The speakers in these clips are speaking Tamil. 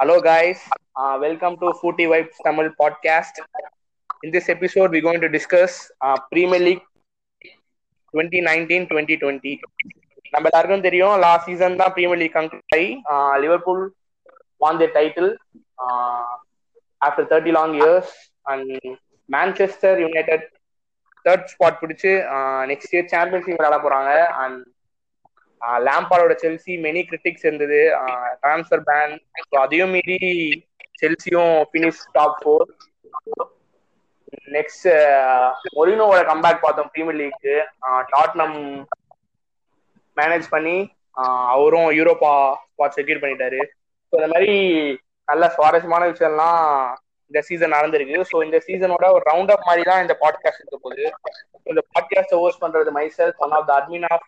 Hello, guys. Uh, welcome to Footy Vibes Tamil podcast. In this episode, we're going to discuss uh, Premier League 2019-2020. நம்ம எல்லாருக்கும் தெரியும் லாஸ்ட் சீசன் தான் பிரீமியர் லீக் கன்க்ளூட் ஆகி Liverpool won the title after thirty long years and Manchester United third spot பிடிச்சி நெக்ஸ்ட் இயர் சாம்பியன்ஷிப் விளையாட போறாங்க அண்ட் லேம்பாலோட செல்சி மெனி கிரிட்டிக்ஸ் இருந்தது. ட்ரான்ஸ்ஃபர் பேன் ஸோ அதையும் மீறி செல்சியும் பினிஷ் டாப் ஃபோர் நெக்ஸ்ட் மொரினோவோட கம்பேக் பார்த்தோம் பிரீமியர் லீக்கு டாட்னம் மேனேஜ் பண்ணி அவரும் யூரோப்பா ஸ்பாட் செக்யூர் பண்ணிட்டாரு. ஸோ இந்த மாதிரி நல்ல சுவாரஸ்யமான விஷயம்லாம் இந்த சீசன் நடந்திருக்கு. ஸோ இந்த சீசனோட ஒரு ரவுண்ட் அப் மாதிரி தான் இந்த பாட்காஸ்ட் இருக்க போகுது. இந்த பாட்காஸ்ட் ஹோஸ்ட் பண்றது myself one of the admin of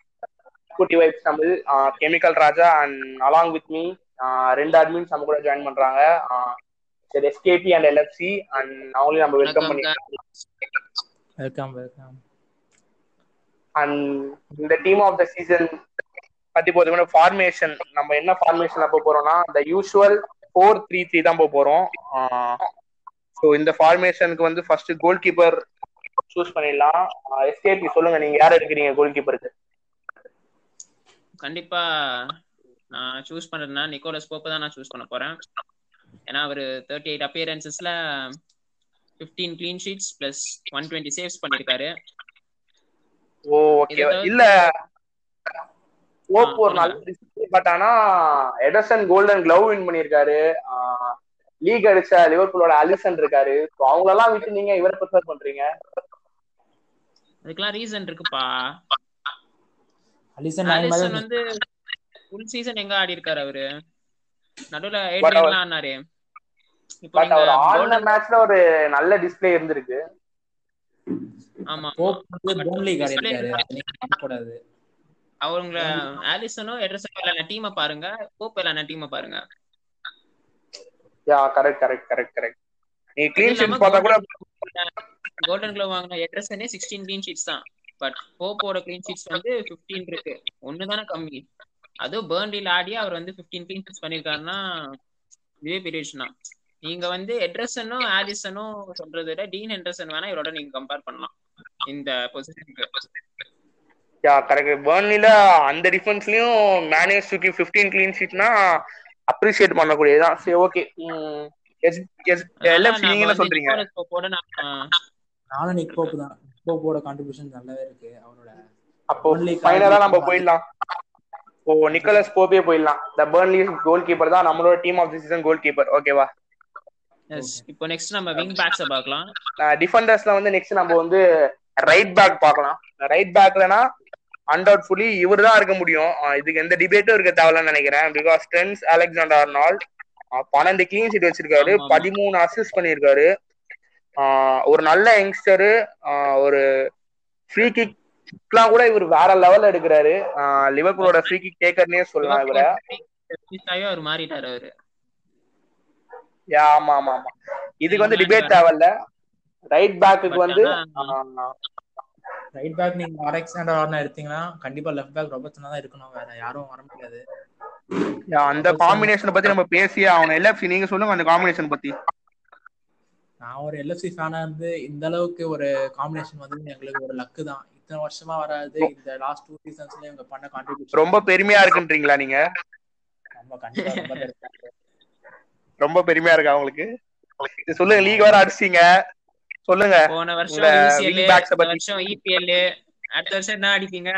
Kutti vibes Tamil chemical Raja and along with me ரெண்டு அட்மின்ஸ் நம்ம கூட ஜாயின் பண்றாங்க. சரி எஸ்கேபி அண்ட் எல்எஃப்சி அண்ட் அவங்களையும் நம்ம வெல்கம் பண்ணிக்கலாம். வெல்கம் வெல்கம் அண்ட் இந்த டீம் ஆஃப் த சீசன் பத்தி போதுமான ஃபார்மேஷன் நம்ம என்ன ஃபார்மேஷன்ல போக போறோம்னா இந்த யூஸ்வல் ஃபோர் த்ரீ த்ரீ தான் போக போறோம். ஸோ இந்த ஃபார்மேஷனுக்கு வந்து ஃபர்ஸ்ட் கோல் கீப்பர் சூஸ் பண்ணிடலாம் எஸ்கேபி சொல்லுங்க நீங்க யார் எடுக்கிறீங்க கோல் கீப்பருக்கு கண்டிப்பா நான் சூஸ் பண்றதுனா நிக்கோலஸ் போப்பை தான் நான் சூஸ் பண்ண போறேன். ஏன்னா அவர் thirty eight அப்பியரன்சஸ்ல fifteen clean sheets plus one twenty saves பண்ணிருக்காரு. ஓ ஓகே இல்ல. ஓப்போ ஒரு நல்ல பட் ஆனா எடர்சன் கோல்டன் கிளவ் வின் பண்ணிருக்காரு. லீக் அடிச்ச லிவர்பூலோட அலிசன் இருக்காரு. ஸோ அவங்களெல்லாம் விட்டு நீங்க இவரை ப்ரிஃபர் பண்றீங்க? அதுக்கெல்லாம் ரீசன் இருக்குப்பா. அலிசன் அலிசன் வந்து ஃபுல் சீசன் எங்க ஆடி இருக்காரு அவரு? நடுவுல ஏட்ரியன்லாம் ஆனாரு இப்போ பட் அவர் ஆடின மேட்ச்ல ஒரு நல்ல டிஸ்ப்ளே இருந்திருக்கு. ஆமா. போன்லி கூடாது. அவங்கள ஆலிசனும் எட்ரஸனும் விளையாட டீமை பாருங்க? போப் விளையாட டீமை பாருங்க? Yeah correct correct correct correct நீ க்ளீன் ஷீட் பார்த்தா கூட கோல்டன் க்ளோவ் வாங்கின எட்ரஸனே சிக்ஸ்டீன் க்ளீன் ஷீட்ஸ் தான். பட் போப்போட க்ளீன் ஷீட்ஸ் வந்து ஃபிஃப்டீன் இருக்கு. ஒன்னு தானே கம்மி. அதுவும் பேர்ன்லில ஆடி அவர் வந்து ஃபிஃப்டீன் க்ளீன் ஷீட்ஸ் பண்ணிருக்காருன்னா இதுவே பெரிய விஷயம் தான் நீங்க வந்து எட்ரஸனும் ஆலிசனும் சொல்றதை விட டீன் ஹெண்டர்சன் வேணா இவரோட நீங்க கம்பேர் பண்ணலாம். இந்த பொசிஷனுக்கு யா கரெக்ட் பேர்ன்லில அந்த டிஃபென்ஸ்லயும் மேனேஜ் டு ஃபிஃப்டீன் க்ளீன் ஷீட்னா அப்ரிஷியேட் பண்ணக்கூடியதான் சரி ஓகே எல்எஃப் நீங்க என்ன சொல்றீங்க? நானும் நிக் போப் தான். போப்போட கான்ட்ரிபியூஷன் நல்லாவே இருக்கு. அவரோட அப்போ ஃபைனலா நம்ம போயிடலாம். ஓ நிக்கலஸ் போப்பே போயிடலாம். த பர்ன்லி கோல் கீப்பர் தான் நம்மளோட team of the season goalkeeper ஓகேவா இப்போ நெக்ஸ்ட் நம்ம விங் பேக்ஸ் பார்க்கலாம். டிஃபெண்டர்ஸ்ல வந்து நெக்ஸ்ட் நம்ம வந்து ரைட் பேக் பார்க்கலாம். ரைட் பேக்லனா அன்டவுட்ஃபுல்லி இவர் தான் இருக்க முடியும். இதுக்கு எந்த டிபேட்டும் இருக்க தேவையில்லன்னு நினைக்கிறேன். பிகாஸ் ட்ரென்ஸ் அலெக்சாண்டர் ஆர்னால்ட் பன்னெண்டு கிளீன் ஷீட் வச்சிருக்காரு. பதிமூணு அசிஸ்ட் பண்ணிருக்காரு ஒரு நல்ல யங்ஸ்டரு ஒரு ஃப்ரீ கிக்லாம் கூட இவர் வேற லெவல்ல எடுக்கிறாரு. லிவர்பூலோட ஃப்ரீ கிக் டேக்கர்னே சொல்லலாம் இவரை. அவர் மாறிட்டாரு அவரு. ஆமா ஆமா ஆமா. இதுக்கு வந்து டிபேட் தேவையில்ல. ரைட் பேக்குக்கு வந்து ரைட் பேக் நீங்க அலெக்சாண்டர் ஆர்னா எடுத்தீங்கன்னா கண்டிப்பா லெஃப்ட் பேக் ரொபர்ட்சனா தான் இருக்கணும். வேற யாரும் வர முடியாது. அந்த காம்பினேஷன் பத்தி நம்ம பேசியே ஆகணும். எல்எஃப்சி நீங்க சொல்லுங்க அந்த காம்பினேஷன் பத்தி. நான் ஒரு எல்எஃப்சி ஃபேனா இருந்து இந்த அளவுக்கு ஒரு காம்பினேஷன் வந்து எங்களுக்கு ஒரு லக்கு தான். இத்தனை வருஷமா வராது. இந்த லாஸ்ட் டூ சீசன்ஸ்ல இவங்க பண்ண கான்ட்ரிபியூஷன் ரொம்ப பெருமையா இருக்குன்றீங்களா நீங்க? ரொம்ப கண்டிப்பா ரொம்ப ரொம்ப பெருமையா இருக்கு அவங்களுக்கு சொல்லுங்க லீக் வர அடிச்சீங்க சொல்லுங்க. போன வருஷம் வருஷம் இபிஎல் அடுத்த வருஷம் என்ன அடிப்பீங்க?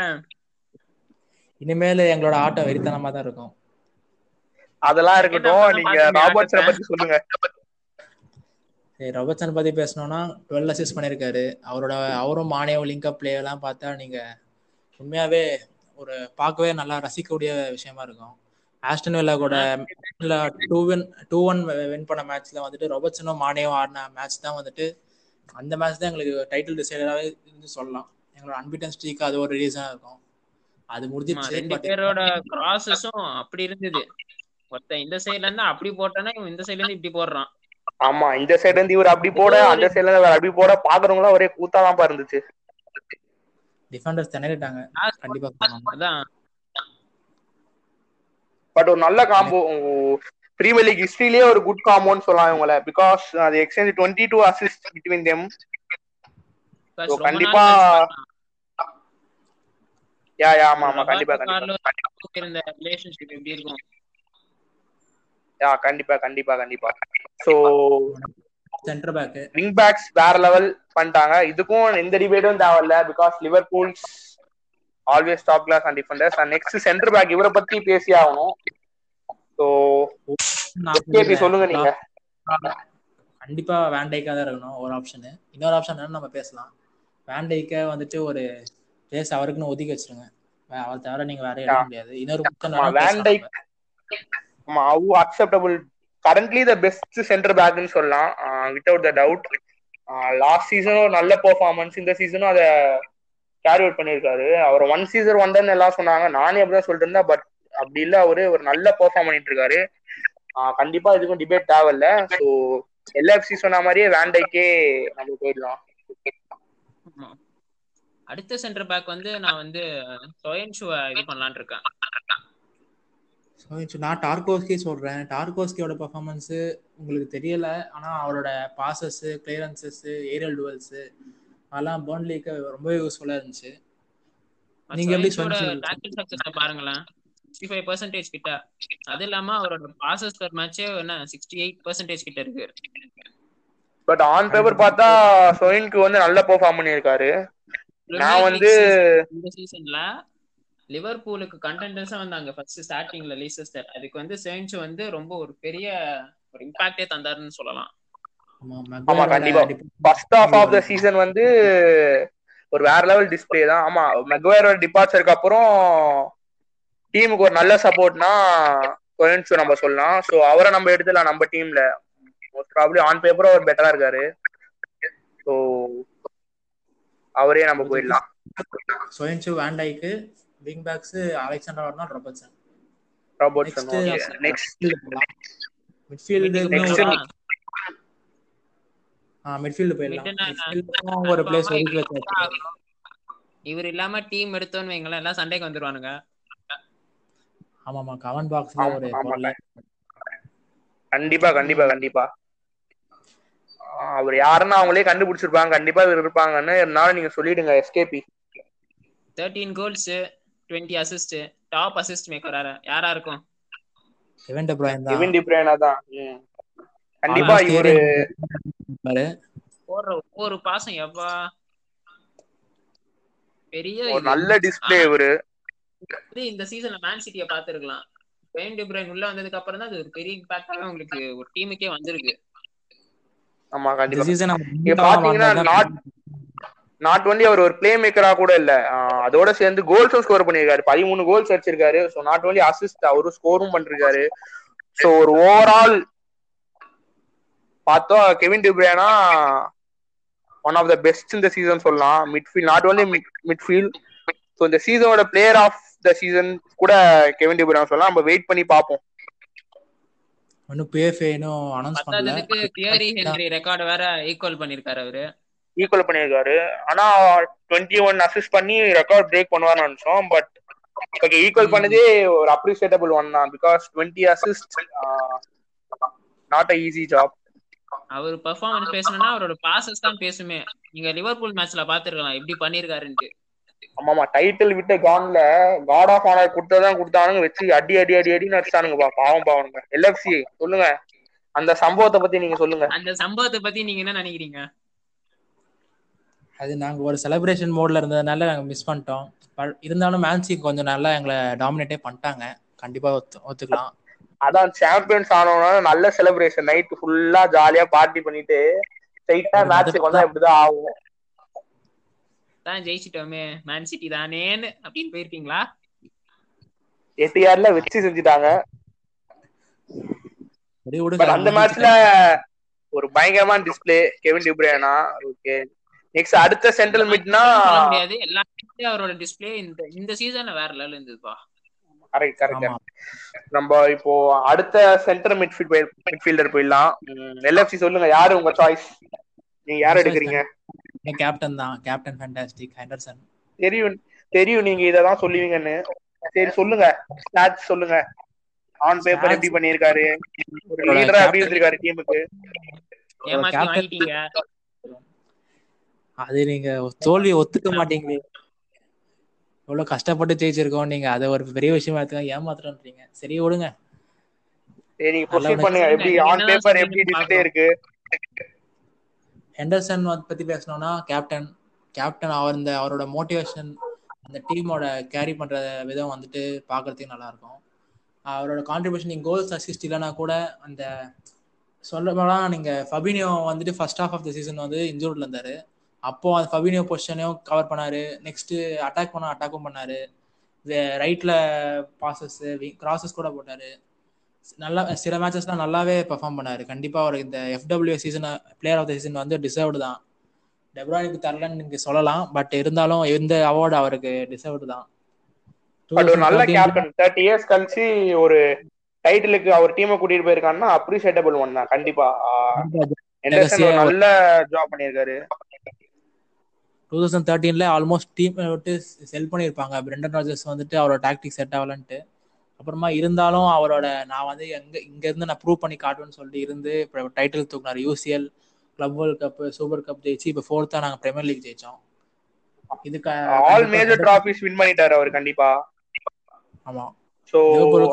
இனிமேல் எங்களோட ஆட்டம் வெறித்தனமா தான் இருக்கும். அதெல்லாம் இருக்கட்டும். நீங்க ராபர்ட்ஸனை பத்தி சொல்லுங்க. ராபர்ட்சன் பத்தி பேசணும்னா டுவெல் அசிஸ்ட் பண்ணிருக்காரு. அவரோட அவரும் மானியோ லிங்க் அப் பிளே எல்லாம் பார்த்தா நீங்க உண்மையாவே ஒரு பார்க்கவே நல்லா ரசிக்கக்கூடிய விஷயமா இருக்கும். ஆஸ்டன் வில்லா கூட two win two one win பண்ண மேட்ச்ல வந்துட்டு ரொபர்ட்சனும் மானியும் ஆடின மேட்ச் தான் வந்துட்டு அந்த மேட்ச் தான் எங்களுக்கு டைட்டில் டிசைடராகவே இருந்து சொல்லலாம். எங்களோட அன்பிட்டன் ஸ்ட்ரீக் அது ஒரு ரீசனா இருக்கும். அது முடிஞ்சிருச்சு ரெண்டு பேரோட கிராசஸும் அப்படி இருந்தது. ஒருத்தன் இந்த சைடுல இருந்து அப்படி போட்டானா இவன் இந்த சைடுல இருந்து இப்படி போடுறான். ஆமா இந்த சைடுல இருந்து இவர் அப்படி போட அந்த சைடுல இருந்து அப்படி போட பாக்குறவங்க ஒரே கூத்தாதான் இருந்துச்சு. டிஃபெண்டர்ஸ் திணறிட்டாங்க. கண்டிப்பா பட் ஒரு நல்ல காம்போ பிரீமியர் லீக் ஹிஸ்டரியிலேயே ஒரு குட் காம்போன்னு சொல்லலாம் இவங்கள. பிகாஸ் அது exchange twenty two assist between them கண்டிப்பா யா யா ஆமா ஆமா. கண்டிப்பா கண்டிப்பா. இருந்த ரிலேஷன்ஷிப் எப்படி இருக்கும்? யா கண்டிப்பா கண்டிப்பா கண்டிப்பா. So centre back wing backs வேற லெவல் பண்ணிட்டாங்க. இதுக்கும் எந்த டிபேட்டும் தேவையில்ல because Liverpool's always top class and defenders and next centre back இவரை பத்தி பேசி ஆகணும். ஸோ கேபி சொல்லுங்க நீங்க. கண்டிப்பா வேண்டைக்கா தான் இருக்கணும் ஒரு ஆப்ஷன் இன்னொரு ஆப்ஷன் என்னன்னு நம்ம பேசலாம். வேண்டைக்க வந்துட்டு ஒரு பிளேஸ் அவருக்குன்னு ஒதுக்கி வச்சிருங்க. அவர் தவிர நீங்க வேற எடுக்க முடியாது. இன்னொரு ஆமா, அவு acceptable currently the best center பேக்னு சொல்லலாம். வித்தவுட் த டவுட் லாஸ்ட் சீசனும் நல்ல பெர்ஃபார்மன்ஸ் இந்த சீசனும் அதை கேரி அவுட் பண்ணியிருக்காரு அவர் ஒன் சீசன் ஒன்டர்னு எல்லாம் சொன்னாங்க. நானே அப்படிதான் சொல்லிட்டு இருந்தேன். பட் அப்படி இல்ல அவரு ஒரு நல்ல பெர்ஃபார்ம் பண்ணிட்டு இருக்காரு கண்டிப்பா இதுக்கும் டிபேட் தேவையில்ல. ஸோ எல்எஃப்சி சொன்ன மாதிரியே வேண்டைக்கே நம்ம போயிடலாம். அடுத்த சென்டர் பேக் வந்து நான் வந்து சோயன்ஷுவை இது பண்ணலான் இருக்கேன். நான் டார்கோஸ்கி சொல்றேன். டார்கோஸ்கியோட பெர்ஃபார்மன்ஸ் உங்களுக்கு தெரியல. ஆனா அவரோட பாசஸ் கிளியரன்சஸ் ஏரியல் டுவல்ஸ் அதெல்லாம் பர்ன்லிக்கு ரொம்ப யூஸ்ஃபுல்லா இருந்துச்சு. நீங்க எப்படி சொன்னீங்க? பாருங்களேன். சிக்ஸ்டி ஃபைவ் பர்சன்டேஜ் கிட்ட. அது இல்லாம அவரோட பாசஸ் பர் மேட்சே என்ன சிக்ஸ்டி எயிட் பர்சன்டேஜ் கிட்ட இருக்கு. பட் ஆன் பேப்பர் பார்த்தா சோயின்க்கு வந்து நல்ல பெர்ஃபார்ம் பண்ணியிருக்காரு. நான் வந்து இந்த சீசன்ல லிவர்பூலுக்கு கண்டென்டர்ஸா வந்தாங்க. ஃபர்ஸ்ட் ஸ்டார்டிங்ல லீசஸ்டர் அதுக்கு வந்து சேஞ்ச் வந்து ரொம்ப ஒரு பெரிய ஒரு இம்பாக்டே தந்தாருன்னு சொல்லலாம். ஆமா, கண்டிப்பா. First half of the season வந்து ஒரு வேற லெவல் டிஸ்பிளே தான். ஆமா மெக்வயரோட டிபார்ச்சருக்கு அப்புறம் டீமுக்கு ஒரு நல்ல சப்போர்ட்னா கொயன்சு நம்ம சொல்லலாம். ஸோ அவரை நம்ம எடுத்துலாம் நம்ம டீம்ல மோஸ்ட் ப்ராப்ளி ஆன் பேப்பரும் அவர் பெட்டரா இருக்காரு. ஸோ அவரே நம்ம போயிடலாம். சோயன்சு வேண்டைக்கு wing backs Alexander Arnold Robertson Robertson Next, next midfield Next. Midfield போயிடலாம். Mid-னா மிட்ஃபீல்டுக்கும் ஒரு பிளேஸ் ஒதுக்கி வச்சாச்சு. இவர் இல்லாம டீம் எடுத்தோன்னு வைங்களேன் எல்லாம் சண்டைக்கு வந்துருவானுங்க. ஆமாமா கமெண்ட் பாக்ஸ்ல ஆமா, ஒரு ஆமா. கண்டிப்பா கண்டிப்பா கண்டிப்பா. அவர் யாருன்னு அவங்களே கண்டுபிடிச்சிருப்பாங்க. கண்டிப்பா இவர் இருப்பாங்கன்னு இருந்தாலும் நீங்க சொல்லிடுங்க SKP thirteen goals twenty assist top assist maker யாரா இருக்கும்? கெவன் டி பிராயன் தான். கெவின் டிப்ரேனா தான் ம். கண்டிப்பா இவரு பாரு. போடுற ஒவ்வொரு பாசம் எவ்வா? பெரிய ஒரு. நல்ல டிஸ்பிளே இவரு. இது இந்த சீசன்ல மேன் சிட்டியை பாத்துருக்கலாம் பெயின் டிப்ரைன் உள்ள வந்ததுக்கு அப்புறம் தான் அது ஒரு பெரிய இம்பாக்டாவே உங்களுக்கு ஒரு டீமுக்கே வந்திருக்கு. ஆமா கண்டிப்பா. பாத்தீங்கன்னா நாட் நாட் ஒன்லி அவர் ஒரு பிளே மேக்கரா கூட இல்ல. அதோட சேர்ந்து கோல்ஸும் ஸ்கோர் பண்ணிருக்காரு. பதிமூணு கோல்ஸ் அடிச்சிருக்காரு. ஸோ நாட் ஒன்லி அசிஸ்ட் அவரும் ஸ்கோரும் பண்ணிருக்காரு ஸோ ஒரு ஓவரால் பார்த்தோம் Kevin De Bruyne one of the best இந்த சீசன் சொல்லலாம். Midfield not only midfield so இந்த சீசனோட பிளேயர் ஆஃப் த சீசன் கூட கெவின் டிப்ரேனா சொல்லலாம். நம்ம வெயிட் பண்ணி பார்ப்போம். இன்னும் பிஎஃப்ஏ இன்னும் அனௌன்ஸ் பண்ணல. தியரி ஹென்ரி ரெக்கார்டு வேற ஈக்குவல் பண்ணிருக்காரு அவரு. ஈக்குவல் பண்ணியிருக்காரு. ஆனா டுவெண்ட்டி ஒன் அசிஸ்ட் பண்ணி ரெக்கார்ட் பிரேக் பண்ணுவார்னு நினைச்சோம். பட் ஓகே ஈக்குவல் பண்ணதே ஒரு அப்ரிசியேட்டபிள் ஒன் தான். Because twenty assist not a easy job our performance பேசணும்னா அவரோட பாசஸ் தான் பேசுமே. நீங்க லிவர்பூல் மேட்ச்ல பாத்துருக்கலாம் எப்படி பண்ணிருக்காருன்ட்டு ஆமாமா டைட்டில் விட்ட கான்ல காட் ஆஃப் ஆனர் கொடுத்ததான் கொடுத்தானுங்க. வச்சு அடி அடி அடி அடி நடிச்சானுங்கப்பா பாவம் பாவனுங்க எல்எஃப்சி சொல்லுங்க. அந்த சம்பவத்தை பத்தி நீங்க சொல்லுங்க. அந்த சம்பவத்தை பத்தி நீங்க என்ன நினைக்கிறீங்க? அது நாங்க ஒரு செலிப்ரேஷன் மோட்ல இருந்ததுனால நாங்க மிஸ் பண்ணிட்டோம். இருந்தாலும் மேன்சி கொஞ்சம் நல்லா எங்களை டாமினேட்டே பண்ணிட்டாங்க. கண்டிப்பா ஒத்து ஒத்துக்கலாம். அதான் சாம்பியன்ஸ் ஆனவன நல்ல செலிப்ரேஷன் நைட் ஃபுல்லா ஜாலியா பார்ட்டி பண்ணிட்டு ஸ்ட்ரைட்டா ஒரு மேட்ச் வந்தா இப்படிதான் ஆகும். தான் ஜெயிச்சிட்டோமே. மேன் சிட்டி தானேன்னு அப்படின்னு போயிருப்பீங்களா எட்டு யார்ல வச்சு செஞ்சுட்டாங்க அந்த மேட்ச்ல ஒரு பயங்கரமான display Kevin De Bruyne okay next அடுத்த சென்ட்ரல் மிட்னா சொல்ல முடியாது. எல்லாமே அவரோட டிஸ்ப்ளே இந்த இந்த சீசன்ல வேற லெவல் இருந்ததுப்பா. கரெக்ட் கரெக்ட் நம்ம இப்போ அடுத்த சென்டர் மிட்ஃபீல்ட் மிட்ஃபீல்டர் போயிடலாம். எல்எஃப்சி சொல்லுங்க யாரு உங்க சாய்ஸ் நீங்க யார் எடுக்கிறீங்க? கேப்டன் தான். கேப்டன் ஃபேண்டாஸ்டிக் ஹெண்டர்சன் தெரியும் தெரியும் நீங்க இததான் சொல்லுவீங்கன்னு. சரி சொல்லுங்க. ஸ்டாட்ஸ் சொல்லுங்க. ஆன் பேப்பர் எப்படி பண்ணியிருக்காரு? ஒரு லீடரா எப்படி இருந்திருக்காரு டீமுக்கு ஏமாத்தி captain- வாங்கிட்டீங்க. அது நீங்க தோல்வியை ஒத்துக்க மாட்டீங்களே. எவ்வளவு கஷ்டப்பட்டு ஜெயிச்சிருக்கோம். நீங்க அதை ஒரு பெரிய விஷயமா எடுத்துக்க ஏமாத்துறோன்றீங்க. சரி விடுங்க சரி பண்ணுங்க. எப்படி ஆன் பேப்பர் எப்படி டிஸ்பிளே. இருக்கு? ஹெண்டர்சன் பத்தி பேசணும்னா கேப்டன் கேப்டன் அவர் இந்த அவரோட மோட்டிவேஷன் அந்த டீமோட கேரி பண்ற விதம் வந்துட்டு பார்க்கறதுக்கு நல்லா இருக்கும் அவரோட கான்ட்ரிபியூஷன் நீங்க கோல்ஸ் அசிஸ்ட் இல்லைனா கூட அந்த சொல்ல போனா நீங்க ஃபபினியோ வந்துட்டு first half of the season வந்து இன்ஜூர்ட்ல இருந்தாரு. அப்போ அந்த ஃபபினியோ பொசிஷனையும் கவர் பண்ணாரு. நெக்ஸ்ட் அட்டாக் பண்ண அட்டாக்கும் பண்ணாரு. ரைட்ல பாசஸ் கிராசஸ் கூட போட்டாரு. நல்லா சில மேட்சஸ்லாம் நல்லாவே பெர்ஃபார்ம் பண்ணாரு. கண்டிப்பா அவர் இந்த FW season player of the season வந்து டிசர்வ்டு தான். டெப்ரானுக்கு தரலன்னு நீங்க சொல்லலாம். பட் இருந்தாலும் இந்த அவார்டு அவருக்கு டிசர்வ்டு தான். நல்ல 2013 கேப்டன் தேர்ட்டி இயர்ஸ் கழிச்சு ஒரு டைட்டிலுக்கு அவர் டீமை கூட்டிட்டு போயிருக்காருன்னா அப்ரிஷியேட்டபிள் ஒன் தான். கண்டிப்பா. நல்ல ஜாப் பண்ணியிருக்காரு. டூ தௌசண்ட் தேர்ட்டீன்ல ஆல்மோஸ்ட் டீம் விட்டு செல் பண்ணியிருப்பாங்க. பிரெண்டன் ராஜர்ஸ் வந்துட்டு அவரோட டாக்டிக் செட் ஆகலன்ட்டு. அப்புறமா இருந்தாலும் அவரோட நான் வந்து எங்க இங்க இருந்து நான் ப்ரூவ் பண்ணி காட்டுவேன்னு சொல்லிட்டு இருந்து இப்போ title தூக்குனாரு. UCL club world cup super cup ஜெயிச்சு இப்போ ஃபோர்த்தா நாங்க பிரீமியர் லீக் ஜெயிச்சோம். இதுக்கு ஆல் மேஜர் டிராஃபிஸ் வின் பண்ணிட்டாரு அவர் கண்டிப்பா. ஆமா. சோ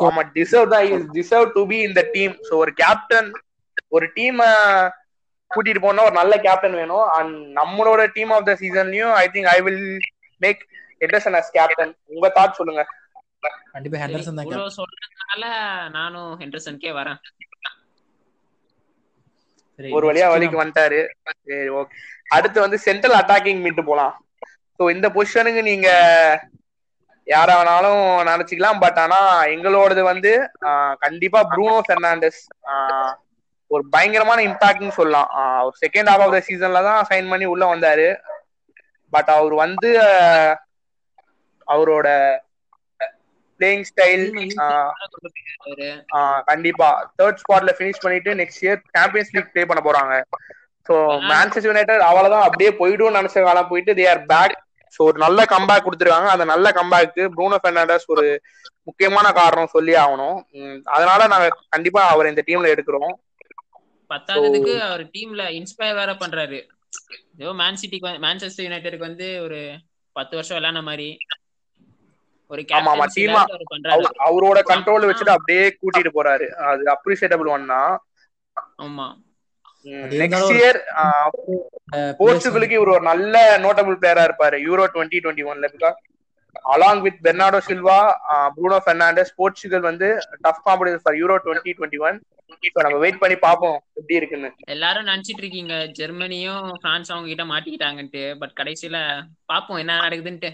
ஆமா டிசர்வ் தான் டிசர்வ் டு பி இந்த டீம் சோ ஒரு கேப்டன் ஒரு டீம் கூட்டிட்டு போனா ஒரு நல்ல கேப்டன் வேணும். அண்ட் நம்மளோட team of the சீசன்லயும் I think I will make Henderson as captain உங்க தாட் சொல்லுங்க. கண்டிப்பா ஹெண்டர்சன் தான் இவ்வளவு சொல்றதுனால நானும் ஹெண்டர்சன்கே வரேன். ஒரு வழியா வழிக்கு வந்துட்டாரு. சரி ஓகே அடுத்து வந்து சென்ட்ரல் அட்டாக்கிங் மீட்டு போலாம். ஸோ இந்த பொசிஷனுக்கு நீங்க யாரா வேணாலும் நினைச்சுக்கலாம். பட் ஆனா எங்களோடது வந்து ஆஹ், கண்டிப்பா ப்ரூனோ பெர்னாண்டஸ் ஆஹ், ஒரு பயங்கரமான இம்பாக்ட்னு சொல்லலாம். ஒரு செகண்ட் ஹாஃப் ஆஃப் த சீசன்ல தான் சைன் பண்ணி உள்ள வந்தாரு. பட் அவர் வந்து அவரோட பிளேயிங் ஸ்டைல் அவரு கண்டிப்பா. தேர்ட் ஸ்பாட்ல ஃபினிஷ் பண்ணிட்டு next year champions league play பண்ண போறாங்க. சோ மான்செஸ்டர் யுனைடெட் அவ்வளவுதான் அப்படியே போயிடும் நினைச்ச காலம் போயிட்டு தே ஆர் பேக் ஸோ ஒரு நல்ல கம்பேக் கொடுத்துருக்காங்க. அந்த நல்ல கம்பேக்கு ப்ரூனோ பெர்னாண்டஸ் ஒரு முக்கியமான காரணம் சொல்லி ஆகணும். அதனால நாங்க கண்டிப்பா அவர் இந்த டீம்ல எடுக்கிறோம். பத்தாததுக்கு அவர் டீம்ல இன்ஸ்பயர் வேற பண்றாரு. ஏதோ மேன் சிட்டிக்கு மான்செஸ்டர் யுனைடெடுக்கு வந்து ஒரு பத்து வருஷம் விளையாட மாதிரி. ஒரு அவரோட கண்ட்ரோல் வச்சுட்டு அப்படியே கூட்டிட்டு போறாரு. அது அப்ரிசியேட்டபிள் ஒன் தான் ஆமா. நெக்ஸ்ட் இயர் போர்ச்சுகலுக்கு இவர் ஒரு நல்ல நோட்டபிள் பிளேயரா இருப்பாரு. யூரோ டுவெண்ட்டி டுவெண்ட்டி ஒன்ல because along with Bernardo Silva Bruno Fernandes Portugal வந்து tough competition for Euro twenty twenty one நம்ம வெயிட் பண்ணி பார்ப்போம் எப்படி இருக்குன்னு. எல்லாரும் நினைச்சிட்டு இருக்கீங்க. ஜெர்மனியும் பிரான்ஸ் அவங்க கிட்ட மாட்டிக்கிட்டாங்கன்ட்டு. பட் கடைசியில பாப்போம் என்ன நடக்குதுன்ட்டு.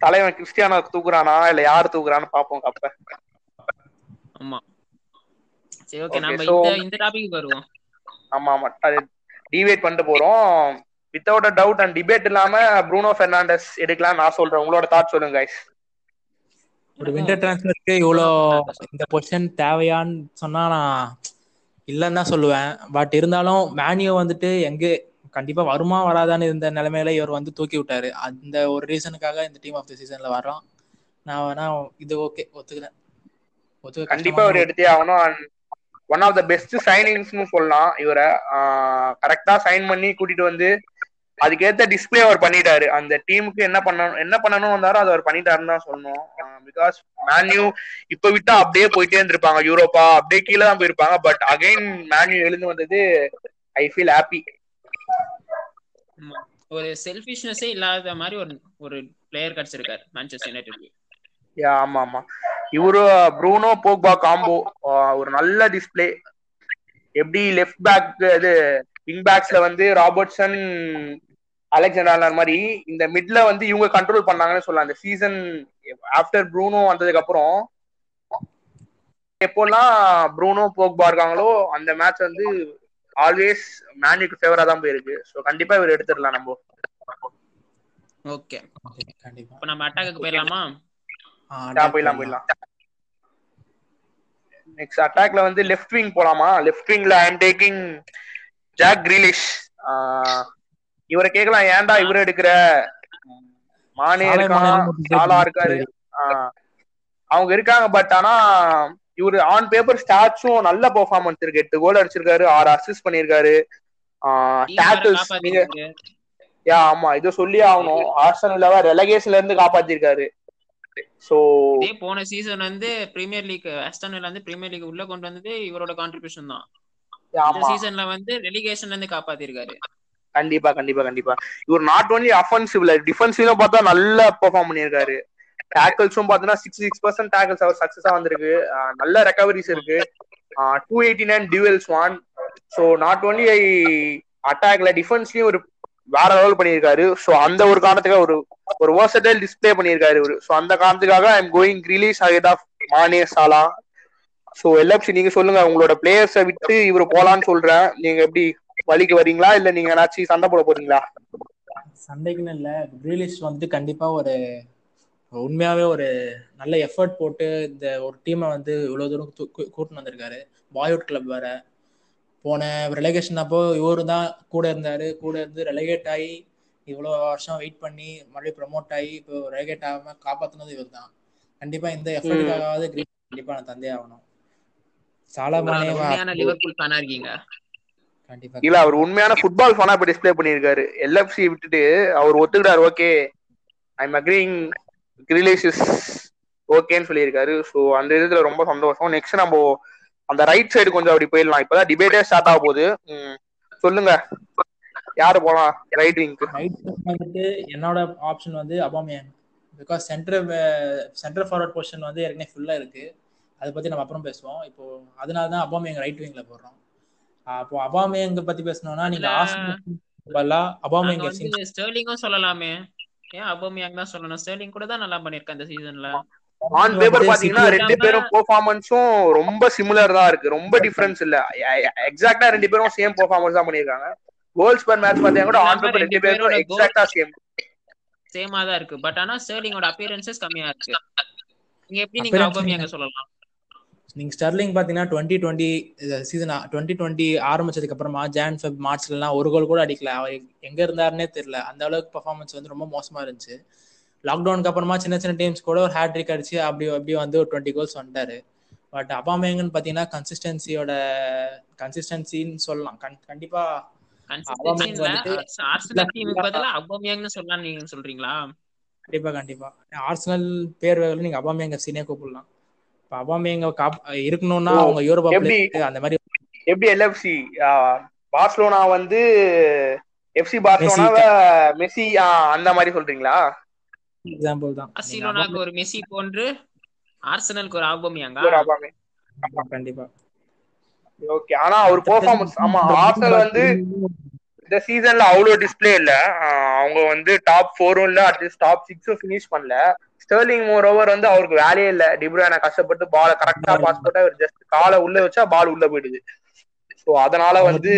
தலைவன் கிறிஸ்டியானோ தூக்குறானா இல்ல யார் தூக்குறான்னு பார்ப்போம் கப்ப ஆமா. சரி ஓகே நம்ம இந்த இந்த டாபிக் வருவோம். ஆமா ஆமா. டிவேட் பண்ணிட்டு போறோம். Without a doubt and debate இல்லாம ப்ரூனோ பெர்னாண்டஸ் எடுக்கலாம் நான் சொல்றேன். உங்களோட தாட் சொல்லுங்க guys. ஒரு விண்டர் டிரான்ஸ்ஃபருக்கு இவ்வளோ இந்த பொசிஷன் தேவையான்னு சொன்னா நான் இல்லைன்னு தான் சொல்லுவேன். பட் இருந்தாலும் மேனியோ வந்துட்டு எங்க கண்டிப்பா வருமா வராதான்னு இருந்த நிலைமையில இவர் வந்து தூக்கி விட்டாரு. அந்த ஒரு ரீசனுக்காக இந்த டீம் ஆஃப் த சீசன்ல வர்றோம். நான் வேணா இது ஓகே ஒத்துக்கிறேன். ஒத்துக்க கண்டிப்பா அவர் எடுத்தே ஆகணும். ஒன் ஆஃப் த பெஸ்ட் சைனிங்ஸ்னு சொல்லலாம் இவரை. கரெக்டா சைன் பண்ணி கூட்டிட்டு வந்து அதுக்கேத்த டிஸ்பிளே அவர் பண்ணிட்டாரு. அந்த டீமுக்கு என்ன பண்ணணும் என்ன பண்ணணும் வந்தாரோ அதை அவர் பண்ணிட்டாருன்னு தான் சொல்லணும். பிகாஸ் மேன்யூ இப்ப விட்டா அப்படியே போயிட்டே இருந்திருப்பாங்க. யூரோப்பா அப்படியே கீழே தான் போயிருப்பாங்க. பட் அகைன் மேன்யூ எழுந்து வந்தது ஐ ஃபீல் ஹாப்பி. ஒரு செல்ஃபிஷ்னஸே இல்லாத மாதிரி ஒரு ஒரு பிளேயர் கிடைச்சிருக்காரு மான்செஸ்டர் யுனைடெட் யா ஆமா ஆமா. இவரு ப்ரூனோ போக்பா காம்போ ஒரு நல்ல டிஸ்ப்ளே எப்படி லெஃப்ட் பேக் இது விங் பேக்ஸ்ல வந்து ராபர்ட்சன் அலெக்சாண்டர் மாதிரி இந்த மிட்ல வந்து இவங்க கண்ட்ரோல் பண்ணாங்கன்னு சொல்லலாம். அந்த சீசன் ஆஃப்டர் ப்ரூனோ வந்ததுக்கு அப்புறம் எப்போல்லாம் ப்ரூனோ போக்பா இருக்காங்களோ அந்த மேட்ச் வந்து ஆல்வேஸ் மேனுக்கு ஃபேவரா தான் போயிருக்கு ஸோ கண்டிப்பா இவர் எடுத்துடலாம் நம்ம. ஓகே கண்டிப்பா. இப்போ நம்ம அட்டாக்கு போயிடலாமா? போயிடலாம் போயிடலாம். நெக்ஸ்ட் அட்டாக்ல வந்து லெஃப்ட் விங் போலாமா? Left விங்ல I am taking Jack Grealish இவரை கேட்கலாம் ஏன்டா இவரை எடுக்கிற? மானே இருக்கான் சாலா இருக்காரு. ஆஹ் அவங்க இருக்காங்க பட் ஆனா இவரு ஆன் பேப்பர் ஸ்டாட்ஸும் நல்ல பெர்ஃபார்மன்ஸ் இருக்கு. எட்டு கோல் அடிச்சிருக்காரு ஆறு அசிஸ்ட் பண்ணிருக்காரு டேக்கிள்ஸ் நீங்க யா ஆமா இதை சொல்லி ஆகணும். ஆர்சனல் ரெலகேஷன்ல இருந்து காப்பாத்திருக்காரு. சோ இதே போன சீசன் வந்து பிரீமியர் லீக் அஸ்டன்ல வந்து பிரீமியர் லீக் உள்ள கொண்டு வந்தது இவரோட கான்ட்ரிபியூஷன் தான். இந்த சீசன்ல வந்து ரெலிகேஷன்ல இருந்து காப்பாத்திருக்காரு. கண்டிப்பா கண்டிப்பா கண்டிப்பா. இவர் நாட் ஒன்லி அஃபென்சிவ்ல டிஃபென்சிவ்ல பார்த்தா நல்லா பெர்ஃபார்ம் பண்ணியிருக்காரு. டேக்கிள்ஸும் பார்த்தீங்கன்னா சிக்ஸ்டி சிக்ஸ் பர்சன்ட் டேக்கிள்ஸ் அவர் சக்சஸா வந்திருக்கு. நல்ல ரெக்கவரிஸ் இருக்கு. Two eighty nine duels won so not only அட்டாக்ல டிஃபென்ஸ்லயும் ஒரு வேற லெவல் பண்ணியிருக்காரு. ஸோ அந்த ஒரு காரணத்துக்காக ஒரு ஒரு வேர்சடைல் டிஸ்பிளே பண்ணியிருக்காரு இவரு. ஸோ அந்த காரணத்துக்காக ஐ எம் கோயிங் ரிலீஸ் ஆகிட் of Mane Salah so LFC நீங்க சொல்லுங்க. உங்களோட பிளேயர்ஸை விட்டு இவர் போலான்னு சொல்றேன். நீங்க எப்படி வழிக்கு வரீங்களா? இல்ல நீங்க ஏதாச்சும் சண்டை போட போறீங்களா? சண்டைக்குன்னு இல்லை. கிரீலிஷ் வந்துட்டு கண்டிப்பா ஒரு உண்மையாவே ஒரு நல்ல எஃபர்ட் போட்டு இந்த ஒரு டீமை வந்து இவ்வளவு தூரம் கூட்டின்னு வந்திருக்காரு. பாய்வுட் கிளப் வேற. போன ரெலகேஷன் அப்போ இவரு தான் கூட இருந்தாரு. கூட இருந்து ரெலகேட் ஆகி இவ்வளோ வருஷம் வெயிட் பண்ணி மறுபடியும் ப்ரமோட் ஆகி இப்போ ரெலகேட் ஆகாம காப்பாத்துனது இவர் தான். கண்டிப்பா இந்த எஃபர்ட்டுக்காகவாவது கிரீன் கண்டிப்பா நான் தந்தே ஆகணும். சாலா லிவர்பூல் ஃபேனா இருக்கீங்க. இல்ல அவர் உண்மையான ஃபுட்பால் ஃபனா இப்ப டிஸ்ப்ளே பண்ணியிருக்காரு. எல்எஃப்சி விட்டுட்டு அவர் ஒத்துக்கிட்டாரு okay I'm agreeing Grealish is ஓகேன்னு சொல்லியிருக்காரு. ஸோ அந்த இதுல ரொம்ப சந்தோஷம். நெக்ஸ்ட் நம்ம அந்த ரைட் சைடு கொஞ்சம் அப்படி போயிடலாம். இப்பதான் டிபேட்டே ஸ்டார்ட் ஆக போகுது. சொல்லுங்க. யாரு போலாம்? ரைட் விங்க்கு ரைட் வந்துட்டு என்னோட ஆப்ஷன் வந்து Aubameyang because centre centre forward position வந்து ஏற்கனவே ஃபுல்லா இருக்கு. அதை பத்தி நம்ம அப்புறம் பேசுவோம். இப்போ அதனால தான் அபாமியங் ரைட் விங்ல போடுறோம். அப்போ அபாமியங்க பத்தி பேசணும்னா நீங்க பதிலா வந்து ஸ்டெர்லிங்கும் சொல்லலாமே. ஏன் அபோமியாங் தான் சொல்லணும்? ஸ்டெர்லிங் கூட தான் நல்லா பண்ணிருக்கேன் இந்த சீசன்ல ஆன் பேப்பர் பாத்தீங்கன்னா ரெண்டு பேரும் பெர்ஃபார்மன்ஸும் ரொம்ப சிமிலர் தான் இருக்கு. ரொம்ப டிஃபரன்ஸ் இல்ல. எக்ஸாக்டா ரெண்டு பேரும் சேம் பெர்ஃபார்மன்ஸ் தான் பண்ணிருக்காங்க கோல்ஸ் பர் மேட்ச் பாத்தீங்கன்னா கூட ஆன் பேப்பர் ரெண்டு பேரும் ரெண்டு பேரோட எக்ஸாக்டா சேம் சேமா தான் இருக்கு. பட் ஆனா ஸ்டெர்லிங்கோட அப்பியரன்சஸ் கம்மியா இருக்கு. நீங்க எப்படி நீங்க அபோமியாங்க சொல்லலாம்? நீங்க ஸ்டர்லிங் பாத்தீங்கன்னா twenty twenty season twenty twenty ஆரம்பிச்சதுக்கு அப்புறமா ஜான் ஃபெப் மார்ச்ல எல்லாம் ஒரு கோல் கூட அடிக்கல. அவர் எங்க இருந்தாருன்னே தெரியல. அந்த அளவுக்கு பெர்ஃபார்மன்ஸ் வந்து ரொம்ப மோசமா இருந்துச்சு. லாக்டவுனுக்கு அப்புறமா சின்ன சின்ன டீம்ஸ் கூட ஒரு ஹேட்ரிக் அடிச்சு அப்படி அப்படி வந்து ஒரு டுவெண்ட்டி கோல்ஸ் வந்துட்டாரு. பட் அபாமேங்கன்னு பாத்தீங்கன்னா கன்சிஸ்டன்சியோட கன்சிஸ்டன்சின்னு சொல்லலாம். கண்- கண்டிப்பா கன்சிஸ்டன்சி இல்ல. வந்துட்டு- ஆர்சனல் டீமுக்கு பதிலா அபோமியாங்னு சொல்லலாம் நீங்க சொல்றீங்களா? கண்டிப்பா கண்டிப்பா. ஆர்சனல் பேர் நீங்க அபாமேங்க எஃப்சினே கூப்பிடலாம். அபாமேங்க இருக்கணும்னா அவங்க யூரோப்பா அந்த மாதிரி எப்படி எல்எஃப்சி பார்சலோனா வந்து எஃப்சி பார்சலோனாவ மெஸ்ஸி அந்த மாதிரி சொல்றீங்களா? எக்ஸாம்பிள் தான். பார்சிலோனாக்கு ஒரு மெஸ்ஸி போன்று ஆர்சனலுக்கு ஒரு அபோமியாங்க ஒரு அபாமே- கண்டிப்பா. ஓகே ஆனா அவர் பெர்ஃபார்மன்ஸ் ஆமா ஆர்சனல் வந்து இந்த சீசன்ல அவ்வளவு டிஸ்ப்ளே இல்ல. அவங்க வந்து டாப் ஃபோரும் இல்ல அட்லீஸ்ட் டாப் சிக்ஸும் ஃபினிஷ் பண்ணல. ஸ்டெர்லிங் மோர் ஓவர் வந்து அவருக்கு வேலையே இல்ல. டிப்ரோன கஷ்டப்பட்டு பால கரெக்டா பாஸ் போட்டா அவர் ஜஸ்ட் காலை உள்ள வச்சா பால் உள்ள போயிடுது. சோ அதனால வந்து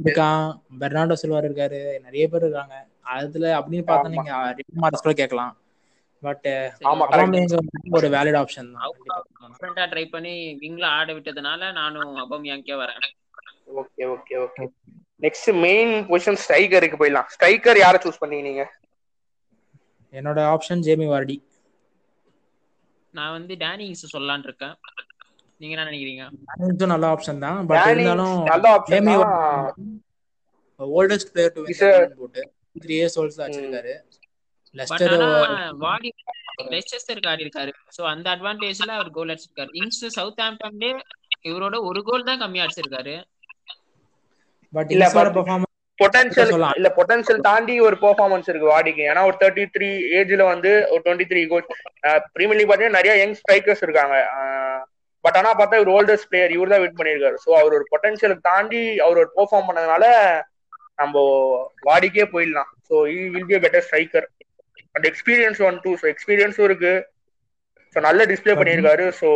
இருக்கான். பெர்னாண்டோ சில்வர் இருக்காரு. நிறைய பேர் இருக்காங்க. அதுல அப்படின்னு பார்த்தா நீங்க ரிப் மார்க்ஸ் கூட கேட்கலாம். பட். ஒரு வேலிட் ஆப்ஷன் தான். ட்ரை பண்ணி விங்ல ஆட விட்டதுனால நானும் அபோமியாங்கே வரேன். Okay okay okay next main position ஸ்ட்ரைக்கருக்கு போயிடலாம். ஸ்ட்ரைக்கர் யாரை சூஸ் பண்ணீங்க நீங்க? என்னோட ஆப்ஷன் ஜேமி வார்டி நான் வந்து டேனி இங்ஸ் சொல்லலாம்னு இருக்கேன். நீங்க என்ன நினைக்கிறீங்க? நல்ல ஆப்ஷன் தான். பட் இருந்தாலும் நல்ல option Jamie oldest player to a- போட்டு த்ரீ இயர்ஸ் ஓல்ஸ் வச்சிருக்காரு. பட் லெஸ்டர் வாடி லெஸ்டருக்கு ஆடி இருக்காரு சோ அந்த அட்வான்டேஜ்ல அவர் கோல் அடிச்சிருக்காரு. இங்ஸ் சவுத் ஆம்டன்லே இவரோட ஒரு கோல் தான் கம்மியா அடிச்சிருக்காரு. பட் இல்ல, பெர்ஃபார்மன்ஸ் பொட்டன்ஷியல். இல்ல பொட்டன்ஷியல் தாண்டி ஒரு பெர்ஃபார்மன்ஸ் இருக்கு வாடிக்கு. ஏன்னா ஒரு தேர்ட்டி த்ரீ ஏஜ்ல வந்து ஒரு twenty three goal premier league பாத்தீங்கன்னா நிறைய யங் ஸ்ட்ரைக்கர்ஸ் இருக்காங்க. பட் ஆனா பார்த்தா இவர் ஓல்டஸ்ட் பிளேயர் இவர் தான் வின் பண்ணியிருக்காரு. ஸோ அவர் ஒரு பொட்டன்ஷியலுக்கு தாண்டி அவர் ஒரு பெர்ஃபார்ம் பண்ணதுனால நம்ம வாடிக்கே போயிடலாம். So will be better striker அந்த எக்ஸ்பீரியன்ஸ் ஒன் டூ ஸோ எக்ஸ்பீரியன்ஸும் இருக்கு. ஸோ நல்ல டிஸ்ப்ளே பண்ணியிருக்காரு. ஸோ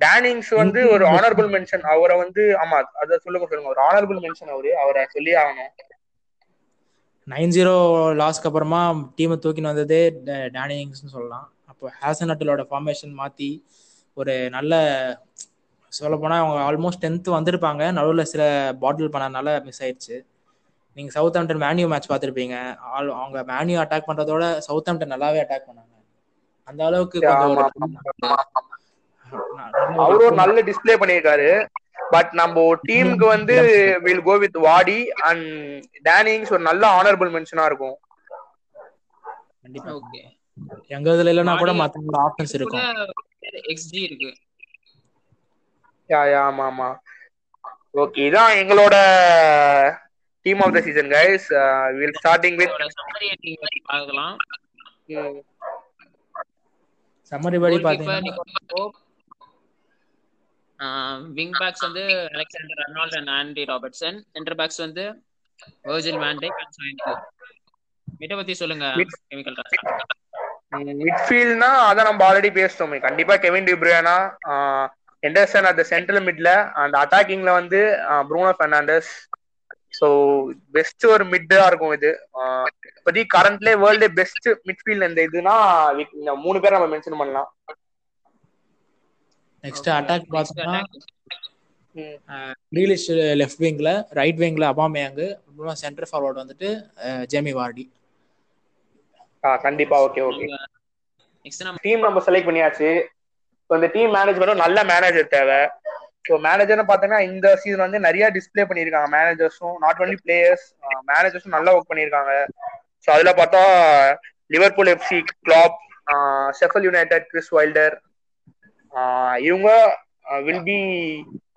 டேனிங்ஸ் வந்து ஒரு ஆனரபிள் மென்ஷன் அவரை வந்து ஆமா அதை சொல்லுங்க சொல்லுங்க. ஒரு ஆனரபிள் மென்ஷன் அவரு. அவரை சொல்லி ஆகணும். நைன் ஜீரோ லாஸ்க்கு அப்புறமா டீமை தூக்கின்னு வந்ததே டே- டேனி இங்ஸ்னு சொல்லலாம். அப்போ ஹேசன் அட்டலோட ஃபார்மேஷன் மாற்றி ஒரு நல்ல சொல்லப் போனா அவங்க ஆல்மோஸ்ட் டென்த்து வந்திருப்பாங்க. நடுவில் சில பாட்டில் பண்ணனால மிஸ் ஆயிடுச்சு. நீங்கள் சவுத் ஆம்டன் மேன்யூ மேட்ச் பார்த்துருப்பீங்க. ஆல் அவங்க மேன்யூ அட்டாக் பண்ணுறதோட சவுத் ஆம்டன் நல்லாவே அட்டாக் பண்ணாங்க. அந்த அளவுக்கு கொஞ்சம் ஒரு ஆமா, நல்ல அவரு ஒரு நல்ல டிஸ்ப்ளே பண்ணியிருக்காரு. பட் நம்ம டீமுக்கு வந்து will go with Vardy and Danny Ings ஒரு நல்ல ஆனரபிள் மென்ஷனா இருக்கும். கண்டிப்பா. ஓகே எங்க இதுல இல்லைன்னா கூட மத்தவங்களோட ஆப்ஷன்ஸ் இருக்கும். எக்ஸ்ஜி இருக்கு. யா யா ஆமா ஆமா. ஓகே இதான் எங்களோட team of the season guys will starting with summary நீங்க பார்க்கலாம். சம்மரி படி கோல்கீப்பர் பாத்தீங்கன்னா விங் பேக்ஸ் வந்து Alexander Arnold and Andy Robertson. Centre backs வந்து வெர்ஜில் சோயன்கு மிட்ட பத்தி சொல்லுங்க கெமிக்கல் மிட்ஃபீல்ட்னா அதை நம்ம ஆல்ரெடி பேசிட்டோமே. கண்டிப்பா கெவின் டிப்ரியானா எண்டர்சன் அட் சென்ட்ரல் மிட்ல அந்த அட்டாக்கிங்ல வந்து ப்ரூனோ பெர்னாண்டஸ் ஸோ பெஸ்ட் ஒரு மிட்டா இருக்கும் இது. ஆஹ் இப்போதி கரண்ட்லே வேர்ல்டு பெஸ்ட் மிட்ஃபீல்ட் இந்த இதுனா இந்த மூணு பேர் நம்ம மென்ஷன் பண்ணலாம். நெக்ஸ்ட் அட்டாக் பார்த்தோம்னா கிரீலிஷ் லெஃப்ட் விங்ல ரைட் விங்ல அபாமேயாங்கு அப்புறம் சென்டர் ஃபார்வர்ட் வந்துட்டு ஜேமி வார்டி கண்டிப்பா ஓகே ஓகே நெக்ஸ்ட் நம்ம டீம் நம்ம செலக்ட் பண்ணியாச்சு. ஸோ இந்த டீம் மேனேஜ்மெண்ட்டும் நல்ல மேனேஜர் தேவை. ஸோ மேனேஜர்னு பார்த்தீங்கன்னா இந்த சீசன் வந்து நிறைய டிஸ்ப்ளே பண்ணியிருக்காங்க. மேனேஜர்ஸும் நாட் ஒன்லி பிளேயர்ஸ் மேனேஜர்ஸும் நல்லா ஒர்க் பண்ணியிருக்காங்க. ஸோ அதில் பார்த்தா Liverpool FC Klopp Sheffield United Chris Wilder இவங்க வில் பி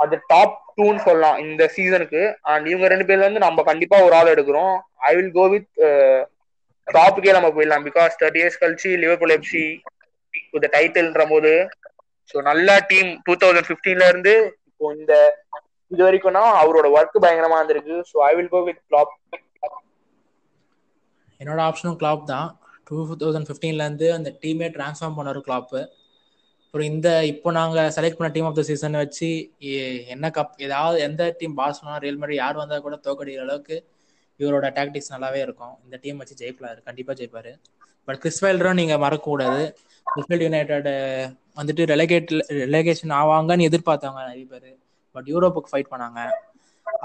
அது டாப் டூன்னு சொல்லலாம் இந்த சீசனுக்கு அண்ட் இவங்க ரெண்டு பேர்ல இருந்து நம்ம கண்டிப்பா ஒரு ஆள் எடுக்கிறோம். ஐ வில் கோ வித் டாப்புக்கே நம்ம போயிடலாம். பிகாஸ் தேர்ட்டி இயர்ஸ் கழிச்சு லிவர்பூல் எஃப்சி வித் டைட்டில்ன்ற போது ஸோ நல்ல டீம் டூ தௌசண்ட் ஃபிஃப்டீன்ல இருந்து இப்போ இந்த இது வரைக்கும்னா அவரோட ஒர்க் பயங்கரமா இருந்திருக்கு. So I will go with Klopp என்னோட ஆப்ஷனும் கிளாப் தான். டூ தௌசண்ட் ஃபிஃப்டீன்லேருந்து அந்த டீமே ட்ரான்ஸ்ஃபார்ம் பண்ணார் கிளாப்பு அப்புறம் இந்த இப்போ நாங்கள் செலக்ட் பண்ண டீம் ஆஃப் த சீசன் வச்சு என்ன கப் ஏதாவது எந்த டீம் பார்சலோனா ரியல் மாதிரி யார் வந்தால் கூட தோக்கடிக்கிற அளவுக்கு இவரோட டாக்டிக்ஸ் நல்லாவே இருக்கும். இந்த டீம் வச்சு ஜெயிப்பாரு கண்டிப்பாக ஜெயிப்பாரு. பட் கிறிஸ்வைல்டரும் நீங்கள் மறக்கக்கூடாது. கிறிஸ்வைல்ட் யுனைடெட் வந்துட்டு ரெலகேட் ரெலகேஷன் ஆவாங்கன்னு எதிர்பார்த்தாங்க நிறைய பேர். பட் யூரோப்புக்கு ஃபைட் பண்ணாங்க.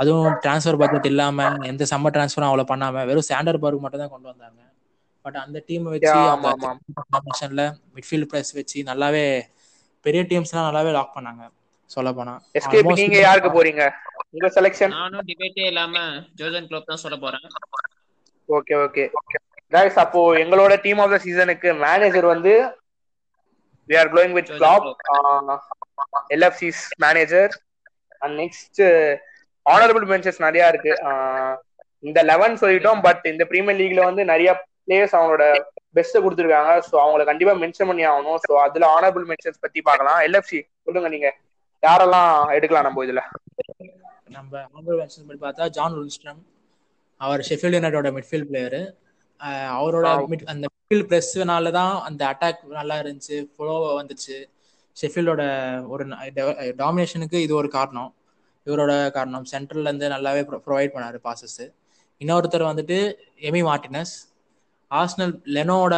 அதுவும் டிரான்ஸ்ஃபர் பட்ஜெட் இல்லாம எந்த சம்மர் டிரான்ஸ்ஃபரும் அவ்வளோ பண்ணாம வெறும் சாண்டர் பர்க் மட்டும் தான் கொண்டு வந்தாங்க. பட் அந்த டீம் வச்சு மிட்ஃபீல்ட் பிளஸ் வச்சு நல்லாவே பெரிய டீம்ஸ்லாம் நல்லாவே லாக் பண்ணாங்க. சொல்ல போனா எஸ்கேபி நீங்க யாருக்கு போறீங்க? உங்க செலெக்ஷன் நானும் டிபேட்டே இல்லாம ஜோசன் குளோப் தான் சொல்ல போறேன். ஓகே ஓகே கைஸ் அப்போ எங்களோட டீம் ஆஃப் த சீசனுக்கு மேனேஜர் வந்து we are going with Jose Klopp LFC's manager and next honourable benches நிறைய இருக்கு. ஆஹ் இந்த லெவன் சொல்லிட்டோம் பட் இந்த பிரீமியர் லீக்ல வந்து நிறைய பிளேயர்ஸ் அவங்களோட பெஸ்ட் கொடுத்துருக்காங்க. ஸோ அவங்கள கண்டிப்பா மென்ஷன் பண்ணி ஆகணும். ஸோ அதுல ஆனரபிள் மென்ஷன்ஸ் பத்தி பார்க்கலாம். எல்எஃப்சி சொல்லுங்க நீங்க. யாரெல்லாம் எடுக்கலாம் நம்ம இதுல? நம்ம ஆனரபிள் மென்ஷன் பண்ணி பார்த்தா ஜான் ருல்ஸ்ட்ரம் அவர் ஷெஃபீல்ட் யுனைடோட மிட்ஃபீல்ட் பிளேயரு அவரோட mid- அந்த மிட்ஃபீல்ட் ப்ரெஸ்னால தான் அந்த அட்டாக் நல்லா இருந்துச்சு. ஃப்ளோ வந்துச்சு. ஷெஃபீல்டோட ஒரு டாமினேஷனுக்கு இது ஒரு காரணம். இவரோட காரணம். சென்ட்ரல்ல இருந்து நல்லாவே ப்ரொவைட் பண்ணாரு பாசஸ் இன்னொருத்தர் வந்துட்டு எமி மார்டினஸ் ஆர்சனல் லெனோட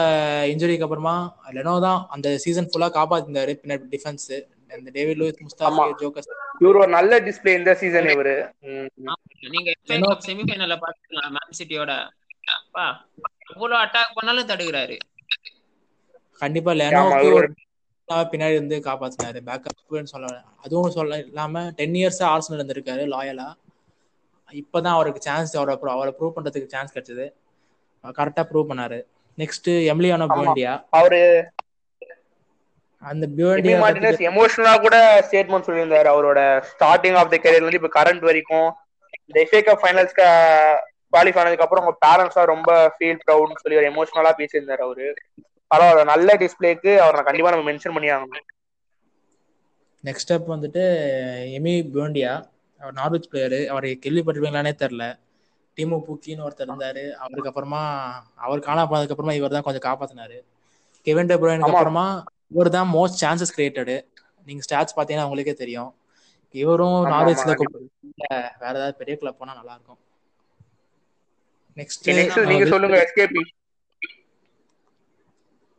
இன்ஜுரிக்கு அப்புறமா லெனோ தான் அந்த சீசன் ஃபுல்லா காப்பாத்திருந்தாரு. பின்னாடி டிஃபென்ஸ் அந்த டேவிட் லூயிஸ் முஸ்தாஃபி ஆமா. ஜோக்கஸ் இவர் ஒரு நல்ல டிஸ்பிளே இந்த சீசன் இவரு. நீங்க Leno- செமிஃபைனல்ல பாத்துக்கலாம் மேன் சிட்டியோட அப்பா எவ்வளவு அட்டாக் பண்ணாலும் தடுக்கிறாரு. கண்டிப்பா ஒரு நல்லா பின்னாடி இருந்து காப்பாத்தினாரு. பேக்கப்னு சொல்ல அதுவும் சொல்ல இல்லாம டென் இயர்ஸ் ஆர்சனல் இருந்திருக்காரு லாயலா இப்பதான் அவருக்கு சான்ஸ் அவரை அவரை ப்ரூவ் பண்றதுக்கு சான்ஸ் கிடைச்சது. கரெக்டா ப்ரூவ் பண்ணாரு. நெக்ஸ்ட் எம்லியானோ. பியோண்டியா அவரு அந்த பியோண்டியா மார்டினஸ் எமோஷனலா கூட ஸ்டேட்மெண்ட் சொல்லியிருந்தாரு. அவரோட ஸ்டார்டிங் ஆஃப் த கரியர்ல இருந்து இப்ப கரண்ட் வரைக்கும் இந்த எஃப்ஏ கப் ஃபைனல்ஸ்க்கு குவாலிஃபை ஆனதுக்கு அப்புறம் உங்க பேரண்ட்ஸ் ரொம்ப ஃபீல் ப்ரௌட்னு சொல்லி ஒரு எமோஷனலா பேசியிருந்தாரு அவரு. பரவாயில்ல நல்ல டிஸ்பிளேக்கு அவரை கண்டிப்பா நம்ம மென்ஷன் பண்ணி ஆகணும். நெக்ஸ்ட் ஸ்டெப் வந்துட்டு எமி பியோண்டியா அவர் நார்விச் பிளேயரு அவர் கேள்விப்பட்டிருப்பீங்களானே தெரில டீமு பூக்கின்னு ஒருத்தர் இருந்தாரு. அவருக்கு அப்புறமா அவர் காணா போனதுக்கு அப்புறமா இவர் தான் கொஞ்சம் காப்பாத்தினாரு. கெவன் டே ப்ரோயனுக்கு ஆமா. அப்புறமா இவர் தான் மோஸ்ட் சான்சஸ் கிரியேட்டடு நீங்க ஸ்டாட்ஸ் பார்த்தீங்கன்னா உங்களுக்கே தெரியும். இவரும் ஆமா, வேற ஏதாவது பெரிய கிளப் போனா நல்லா இருக்கும். நெக்ஸ்ட் நெக்ஸ்ட் நீங்க சொல்லுங்க எஸ்கேபி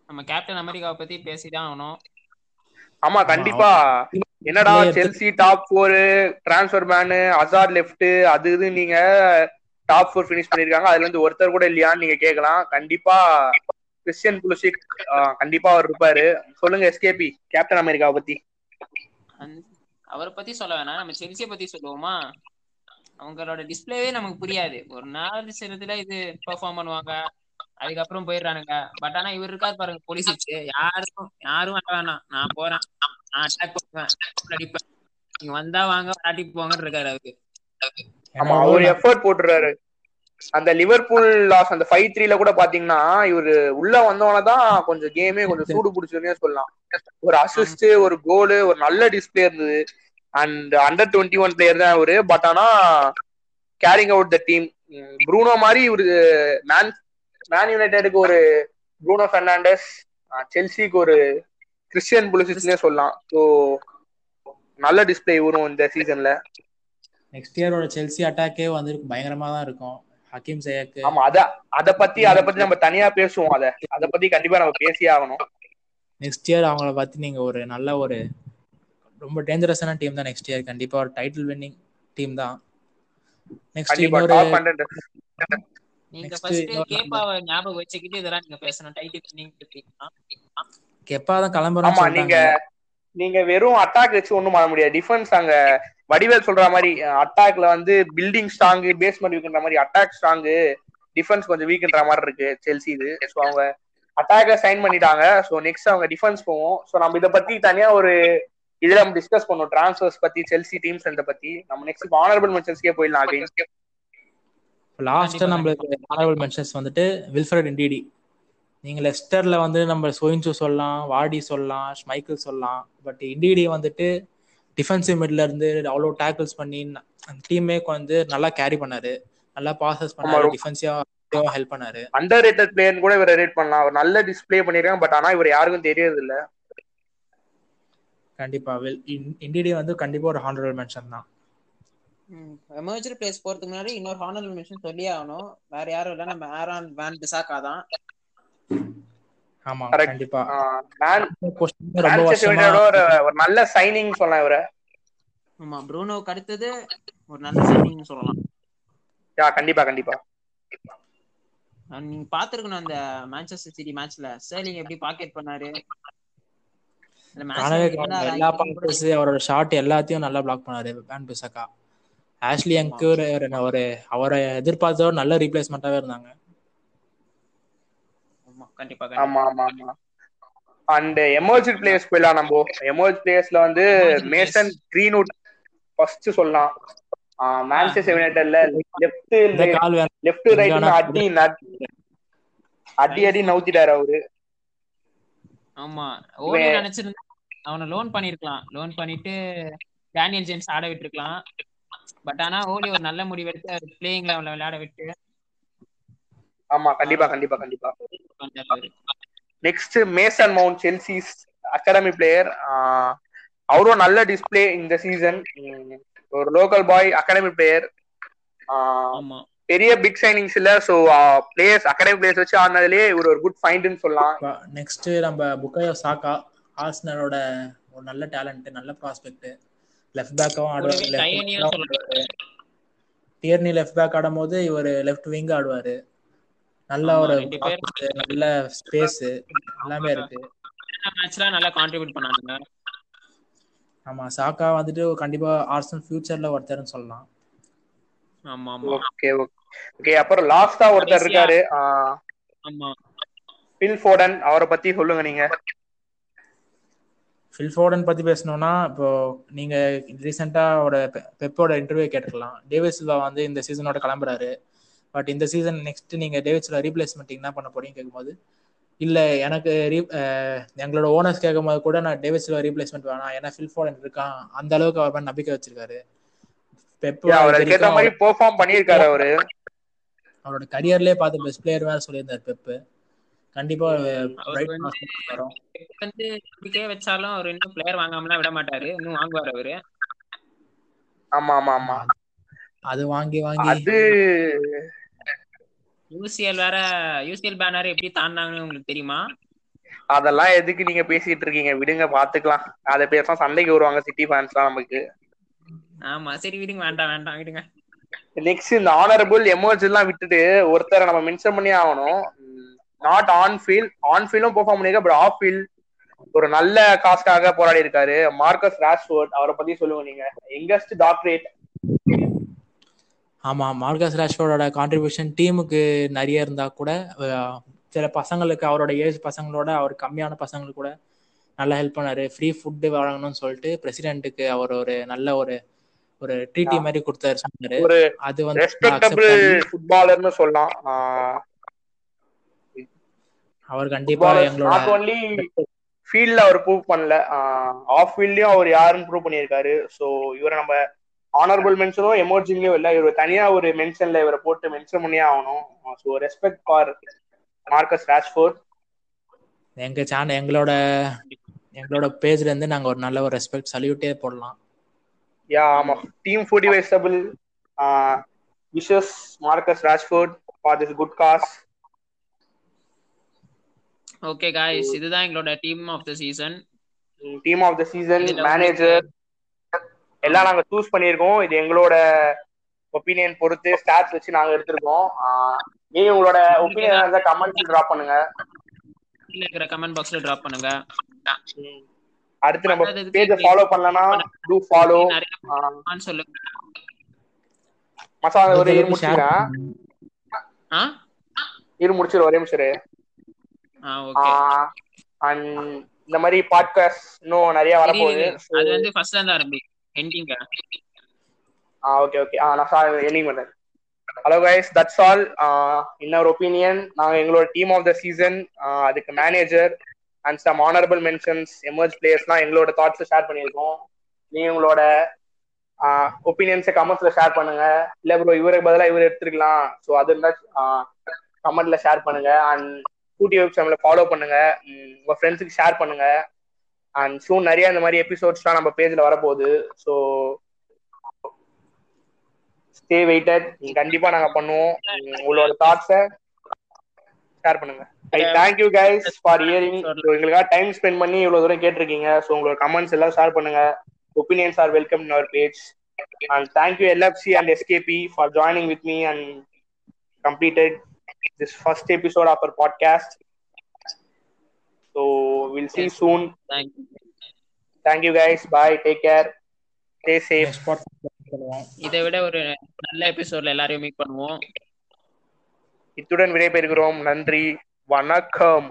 நம்ம கேப்டன் அமெரிக்காவை பத்தி பேசிதான் ஆகணும். ஆமா கண்டிப்பா. என்னடா Chelsea top four transfer ban Hazard left அது இது நீங்க டாப் ஃபோர் ஃபினிஷ் பண்ணிருக்காங்க. அதுல இருந்து ஒருத்தர் கூட இல்லையான்னு நீங்க கேட்கலாம் கண்டிப்பா கிறிஸ்டியன் புலிசிக் கண்டிப்பா அவர் இருப்பாரு. சொல்லுங்க எஸ்கேபி கேப்டன் அமெரிக்காவை பத்தி. அவரை பத்தி சொல்ல வேணாம். நம்ம செல்சியை பத்தி சொல்லுவோமா? அவங்களோட டிஸ்பிளேவே நமக்கு புரியாது. ஒரு நாலு சிலதுல இது பெர்ஃபார்ம் பண்ணுவாங்க. அதுக்கப்புறம் போயிடுறானுங்க. பட் ஆனா இவர் இருக்காரு பாருங்க போலீஸ் யாரும் யாரும் வர வேணாம். நான் போறேன். நான் அட்டாக் பண்ணுவேன். அடிப்பேன். நீங்க வந்தா வாங்க அடி போங்கன்னு இருக்காரு அவருக்கு ஆமா அவர் எஃபர்ட் போட்டுறாரு. அந்த லிவர்பூல் லாஸ் அந்த ஃபைவ் த்ரீல கூட பாத்தீங்கன்னா இவரு உள்ள வந்தவன தான் கொஞ்சம் கேமே கொஞ்சம் சூடு பிடிச்சுன்னே சொல்லலாம். ஒரு அசிஸ்ட் ஒரு கோலு ஒரு நல்ல டிஸ்பிளே இருந்தது. And under twenty one player தான் அவரு. பட் ஆனா carrying out the team Bruno மாதிரி இவரு மேன் மேன் யுனைடெடுக்கு ஒரு ப்ரூனோ பெர்னாண்டஸ் செல்சிக்கு ஒரு கிறிஸ்டியன் புலிசிஸ்னே சொல்லலாம். ஸோ நல்ல டிஸ்பிளே வரும் இந்த சீசன்ல நெக்ஸ்ட் இயரோட செல்சி அட்டாக்கே வந்து பயங்கரமா தான் இருக்கும். ஹக்கீம் சையக்கு ஆமா அத அத பத்தி அத பத்தி நம்ம தனியா பேசுவோம் அத. அத பத்தி கண்டிப்பா நம்ம பேசியே ஆகணும். நெக்ஸ்ட் இயர் அவங்கள பத்தி நீங்க ஒரு நல்ல ஒரு ரொம்ப டேஞ்சரஸான டீம் தான் நெக்ஸ்ட் இயர் கண்டிப்பா ஒரு டைட்டில் வின்னிங் டீம் தான். நெக்ஸ்ட் இன்னொரு நீங்க Next ஃபர்ஸ்ட் கேப்பாவை ஞாபகம் வச்சுக்கிட்டு இதெல்லாம் நீங்க பேசணும். டைட்டில் இருக்கீங்களா கெப்பா தான் கிளம்புறோம் ஆமா நீங்க நீங்க வெறும் அட்டாக் வச்சு ஒண்ணும் பண்ண முடியாது. டிஃபென்ஸ் அங்க வடிவேல் சொல்ற மாதிரி அட்டாக்ல வந்து பில்டிங் ஸ்ட்ராங் பேஸ்மெண்ட் வீக்ன்ற மாதிரி அட்டாக் ஸ்ட்ராங் டிஃபென்ஸ் கொஞ்சம் வீக்ன்ற மாதிரி இருக்கு செல்சி இது. ஸோ அவங்க அட்டாக்ல சைன் பண்ணிட்டாங்க. ஸோ நெக்ஸ்ட் அவங்க டிஃபென்ஸ் போவோம். ஸோ நம்ம இதை பத்தி தனியா ஒரு இதுல நம்ம டிஸ்கஸ் பண்ணுவோம் டிரான்ஸ்ஃபர்ஸ் பத்தி செல்சி டீம்ஸ் இதை பத்தி. நம்ம நெக்ஸ்ட் ஆனரபிள் மென்ஷன்ஸ்க்கே போயிடலாம் அகைன் லாஸ்ட் நம்மளுக்கு ஆனரபிள் மென்ஷன்ஸ் வந்துட்டு வில்ஃபரட் இண்டிடி நீங்க லெஸ்டர்ல வந்து நம்ம சோயின்சு சொல்லலாம் வாடி சொல்லலாம் ஷ்மைக்கிள் சொல்லலாம். பட் இண்டிடி வந்துட்டு டிஃபென்சிவ் மிட்ல இருந்து அவ்வளோ டேக்கிள்ஸ் பண்ணி அந்த டீமே வந்து நல்லா கேரி பண்ணாரு. நல்லா பாசஸ் பண்ணாரு டிஃபென்சிவா ஹெல்ப் பண்ணாரு. அண்டர் ரேட்டட் பிளேயர் கூட இவரை ரேட் பண்ணலாம். அவர் நல்ல டிஸ்ப்ளே பண்ணிருக்காங்க பட் ஆனா இவர் யாருக்கும் தெரியறது இல்ல கண்டிப்பா வில் இண்டிடி வந்து கண்டிப்பா ஒரு ஹானரபிள் மென்ஷன் தான். எமர்ஜென்சி பிளேஸ் போறதுக்கு முன்னாடி இன்னொரு ஹானரபிள் மென்ஷன் சொல்லியே ஆகணும். வேற யாரும் இல்ல நம்ம ஆரான் வேன் பிசாக்கா தான். ஒரு ஒரு நல்ல சைனிங் சொல்லலாம் இவரை. ஆமா ப்ரூனோக்கு அடுத்தது ஒரு நல்ல சைனிங் சொல்லலாம். யா கண்டிப்பா கண்டிப்பா. நீங்க பாத்துருக்கணும் அந்த மான்செஸ்டர் சிட்டி மேட்ச்ல ஸ்டர்லிங் எப்படி பாக்கெட் பண்ணாரு? எல்லா பாயிண்ட்ஸ் அவரோட ஷாட் எல்லாத்தையும் நல்லா பிளாக் பண்ணாரு வேன் பிசக்கா ஆஷ்லி யங்க்கு ஒரு அவரை எதிர்பார்த்த ஒரு நல்ல ரீப்ளேஸ்மெண்ட்டாவே இருந்தாங்க. ஆமா கண்டிப்பா ஆமா ஆமா ஆமா. அண்ட் எமர்ஜென்ட் பிளேயர்ஸ் போயிடலாம் நம்ம. எமர்ஜ் பிளேயர்ஸ்ல வந்து மேசன் கிரீன்வுட் ஃபர்ஸ்ட் சொல்லலாம். மான்செஸ்டர் யுனைடெட்ல லெஃப்ட் லெஃப்ட் ரைட் அடி நட்- அடி அடி நவுத்திட்டாரு அவரு. ஆமா. ஓடி நினைச்சிருந்தா அவனை லோன் பண்ணிருக்கலாம். லோன் பண்ணிட்டு டேனியல் ஜேம்ஸ் ஆட விட்டுருக்கலாம். பட் ஆனா ஓலி ஒரு நல்ல முடிவு எடுத்து அவர் பிளேயிங் லெவல்ல விளையாட விட்டு ஆமா கண்டிப்பா கண்டிப்பா கண்டிப்பா. Next Mason Mount Chelsea's academy player அவரும் நல்ல டிஸ்ப்ளே இந்த சீசன் ஒரு லோக்கல் பாய் அகாடமி பிளேயர் ஆமா. பெரிய பிக் சைனிங்ஸ் இல்ல சோ பிளேயர்ஸ் அகாடமி பிளேயர்ஸ் வச்சு ஆனதுலயே இவர் ஒரு குட் ஃபைண்ட்னு சொல்லலாம். நெக்ஸ்ட் நம்ம புக்காயோ சாக்கா ஆர்சனலோட ஒரு நல்ல டேலண்ட் நல்ல ப்ராஸ்பெக்ட் லெஃப்ட் பேக்காவும் ஆடுவாரு. டியர்னி லெஃப்ட் பேக் ஆடும்போது இவர் லெஃப்ட் விங் ஆடுவாரு. நல்ல ஒரு நல்ல ஸ்பேஸ் எல்லாமே இருக்கு. மேட்ச்ல நல்லா கான்ட்ரிபியூட் பண்ணாங்க. ஆமா சாக்கா வந்துட்டு கண்டிப்பா ஆர்சனல் ஃபியூச்சர்ல ஒருத்தர்னு சொல்லலாம். ஆமா ஆமா. Okay okay. அப்புறம் லாஸ்டா ஒருத்தர் இருக்காரு ஆமா. பில் ஃபோடன் அவரை பத்தி சொல்லுங்க நீங்க. ஃபில் ஃபோர்டன் பத்தி பேசணும்னா இப்போ நீங்க ரீசெண்டா ஒரு பெ- பெப்போட இன்டர்வியூ கேட்டுக்கலாம். டேவிட் சில்வா வந்து இந்த சீசனோட கிளம்புறாரு. பட் இந்த சீசன் நெக்ஸ்ட் நீங்க டேவிட் சில்வா ரீப்ளேஸ்மெண்ட் என்ன பண்ண போறீங்க கேட்கும்போது இல்ல எனக்கு எங்களோட ஓனர்ஸ் கேட்கும்போது கூட நான் டேவிட் சில்வா ரீப்ளேஸ்மெண்ட் வேணாம். ஏன்னா ஃபில் ஃபோர்டன் இருக்கான். அந்த அளவுக்கு அவர் மேல நம்பிக்கை வச்சிருக்காரு. அவர் இது அதுக்கேத்த வரைக்கும் மாதிரி பெர்ஃபார்ம் பண்ணியிருக்காரு அவரு. அவரோட கரியர்லயே பார்த்த பெஸ்ட் பிளேயர் வேற சொல்லியிருந்தார் பெப்பு கண்டிப்பா வந்து வரும் வந்து நம்பிக்கையே வச்சாலும் அவர் இன்னும் பிளேயர் வாங்காமலாம் விட மாட்டாரு. இன்னும் வாங்குவார் அவரு. ஆமா ஆமா ஆமா. அது வாங்கி வாங்கி அது யூசிஎல் வேற யூசிஎல் பேனர் எப்படி தாண்டாங்கன்னு உங்களுக்கு தெரியுமா? அதெல்லாம் எதுக்கு நீங்க பேசிட்டு இருக்கீங்க? விடுங்க பாத்துக்கலாம். அதை பேச சண்டைக்கு வருவாங்க சிட்டி ஃபேன்ஸ் தான் நமக்கு. ஆமா சரி விடுங்க வேண்டாம் வேண்டாம் விடுங்க. நெக்ஸ்ட் இந்த ஆனரபிள் எமர்ஜ் எல்லாம் விட்டுட்டு ஒருத்தரை நம்ம மென்ஷன் பண்ணி ஆகணும். நாட் ஆன் ஃபீல்ட் ஆன் ஃபீல்டும் பெர்ஃபார்ம் பண்ணிருக்காரு பட் ஆஃப் ஃபீல்ட் ஒரு நல்ல காஸ்டாக போராடி இருக்காரு மார்க்கஸ் ராஷ்வர்ட் அவரை பத்தி சொல்லுங்க நீங்க. எங்கஸ்ட் டாக்டரேட் ஆமா மார்கஸ் ராஷ்வர்டோட கான்ட்ரிபியூஷன் டீமுக்கு நிறைய இருந்தா கூட சில பசங்களுக்கு அவரோட ஏஜ் பசங்களோட அவர் கம்மியான பசங்களுக்கு கூட நல்லா ஹெல்ப் பண்ணாரு. ஃப்ரீ ஃபுட்டு வழங்கணும்னு சொல்லிட்டு பிரசிடென்ட்டுக்கு அவர் ஒரு நல்ல ஒரு ஒரு ட்ரீட்டி மாதிரி கொடுத்தாரு சொன்னாரு. அது வந்து ரெஸ்பெக்டபிள் ஃபுட்பாலர்னு சொல்லலாம். அவர் கண்டிப்பா எங்களோட நாட் ஒன்லி ஃபீல்ட்ல அவர் ப்ரூவ் பண்ணல ஆஃப் ஃபீல்ட்லயும் அவர் யாருன்னு ப்ரூவ் பண்ணியிருக்காரு. ஸோ இவரை நம்ம ஆனரபிள் மென்ஷனும் எமர்ஜிங்லயும் இல்ல இவர் தனியா ஒரு மென்ஷன்ல இவரை போட்டு மென்ஷன் பண்ணியே ஆகணும். So respect for Marcus Rashford எங்க சேனல் எங்களோட எங்களோட பேஜ்ல இருந்து நாங்க ஒரு நல்ல ஒரு ரெஸ்பெக்ட் சல்யூட்டே போடலாம். யா ஆமா. டீம் ஃபுடி வெஸ்டபிள் wishes Marcus Rashford for this good cause okay guys இதுதான் எங்களோட team of the season team of the season manager எல்லாம் நாங்க சூஸ் பண்ணியிருக்கோம். இது எங்களோட ஒப்பீனியன் பொறுத்து ஸ்டாட்ஸ் வச்சு நாங்க எடுத்திருக்கோம். நீங்க உங்களோட ஒப்பீனியன் இருந்தா கமெண்ட்ஸ் டிராப் பண்ணுங்க. கீழ இருக்கிற கமெண்ட் பாக்ஸ்ல டிராப் பண்ணுங்க. அடுத்து நம்ம பேஜை ஃபாலோ பண்ணலனா டூ ஃபாலோ சொல்லுங்க. மசாலா ஒரு இரு முடிச்சுங்க ஆ? இரு முடிச்சிரு ஒரே நிமிஷம். ஆ ஓகே ஆஹ் and இந்த மாதிரி பாட்காஸ்ட் இன்னும் நிறைய வரப்போகுது. அது வந்து ஃபர்ஸ்ட்ல இருந்து ஆரம்பி எண்டிங்க ஆ ஓகே ஓகே ஆ நான் சாரி எண்டிங் பண்ணேன். ஹலோ கைஸ் தட்ஸ் ஆல் இன்னொரு ஒப்பீனியன் நாங்கள் எங்களோட டீம் ஆஃப் த சீசன் அதுக்கு manager and some honourable mentions emerge பிளேயர்ஸ்லாம் எங்களோட தாட்ஸ் ஷேர் பண்ணியிருக்கோம். நீங்க உங்களோட ஒப்பீனியன்ஸை கமெண்ட்ஸில் ஷேர் பண்ணுங்க. இல்லை ப்ரோ இவருக்கு பதிலாக இவர் எடுத்துருக்கலாம். ஸோ அது இருந்தால் கமெண்ட்ல ஷேர் பண்ணுங்க. அண்ட் கூட்டி வெப்சைட்ல ஃபாலோ பண்ணுங்க. உங்கள் உங்க ஃப்ரெண்ட்ஸுக்கு ஷேர் பண்ணுங்க. அண்ட் சூன் நிறைய இந்த மாதிரி எபிசோட்ஸ்லாம் நம்ம பேஜ்ல வரப்போகுது. ஸோ ஸ்டே வெயிட்டட் கண்டிப்பா நாங்க பண்ணுவோம். உங்களோட தாட்ஸை ஷேர் பண்ணுங்க. I thank you guys for hearing எங்களுக்காக டைம் ஸ்பெண்ட் பண்ணி இவ்வளவு தூரம் கேட்டிருக்கீங்க. ஸோ உங்களோட கமெண்ட்ஸ் எல்லாம் ஷேர் பண்ணுங்க. Opinions are welcome in our page and thank you LFC and SKP for joining with me and completed this first episode of our podcast. So we'll see you Yes. soon. Thank you Thank you guys. Bye. Take care. Stay safe. next podcast பண்ணுவோம் இதை விட ஒரு நல்ல எபிசோட்ல எல்லாரையும் மீட் பண்ணுவோம் இத்துடன் விடைபெறுகிறோம் நன்றி வணக்கம்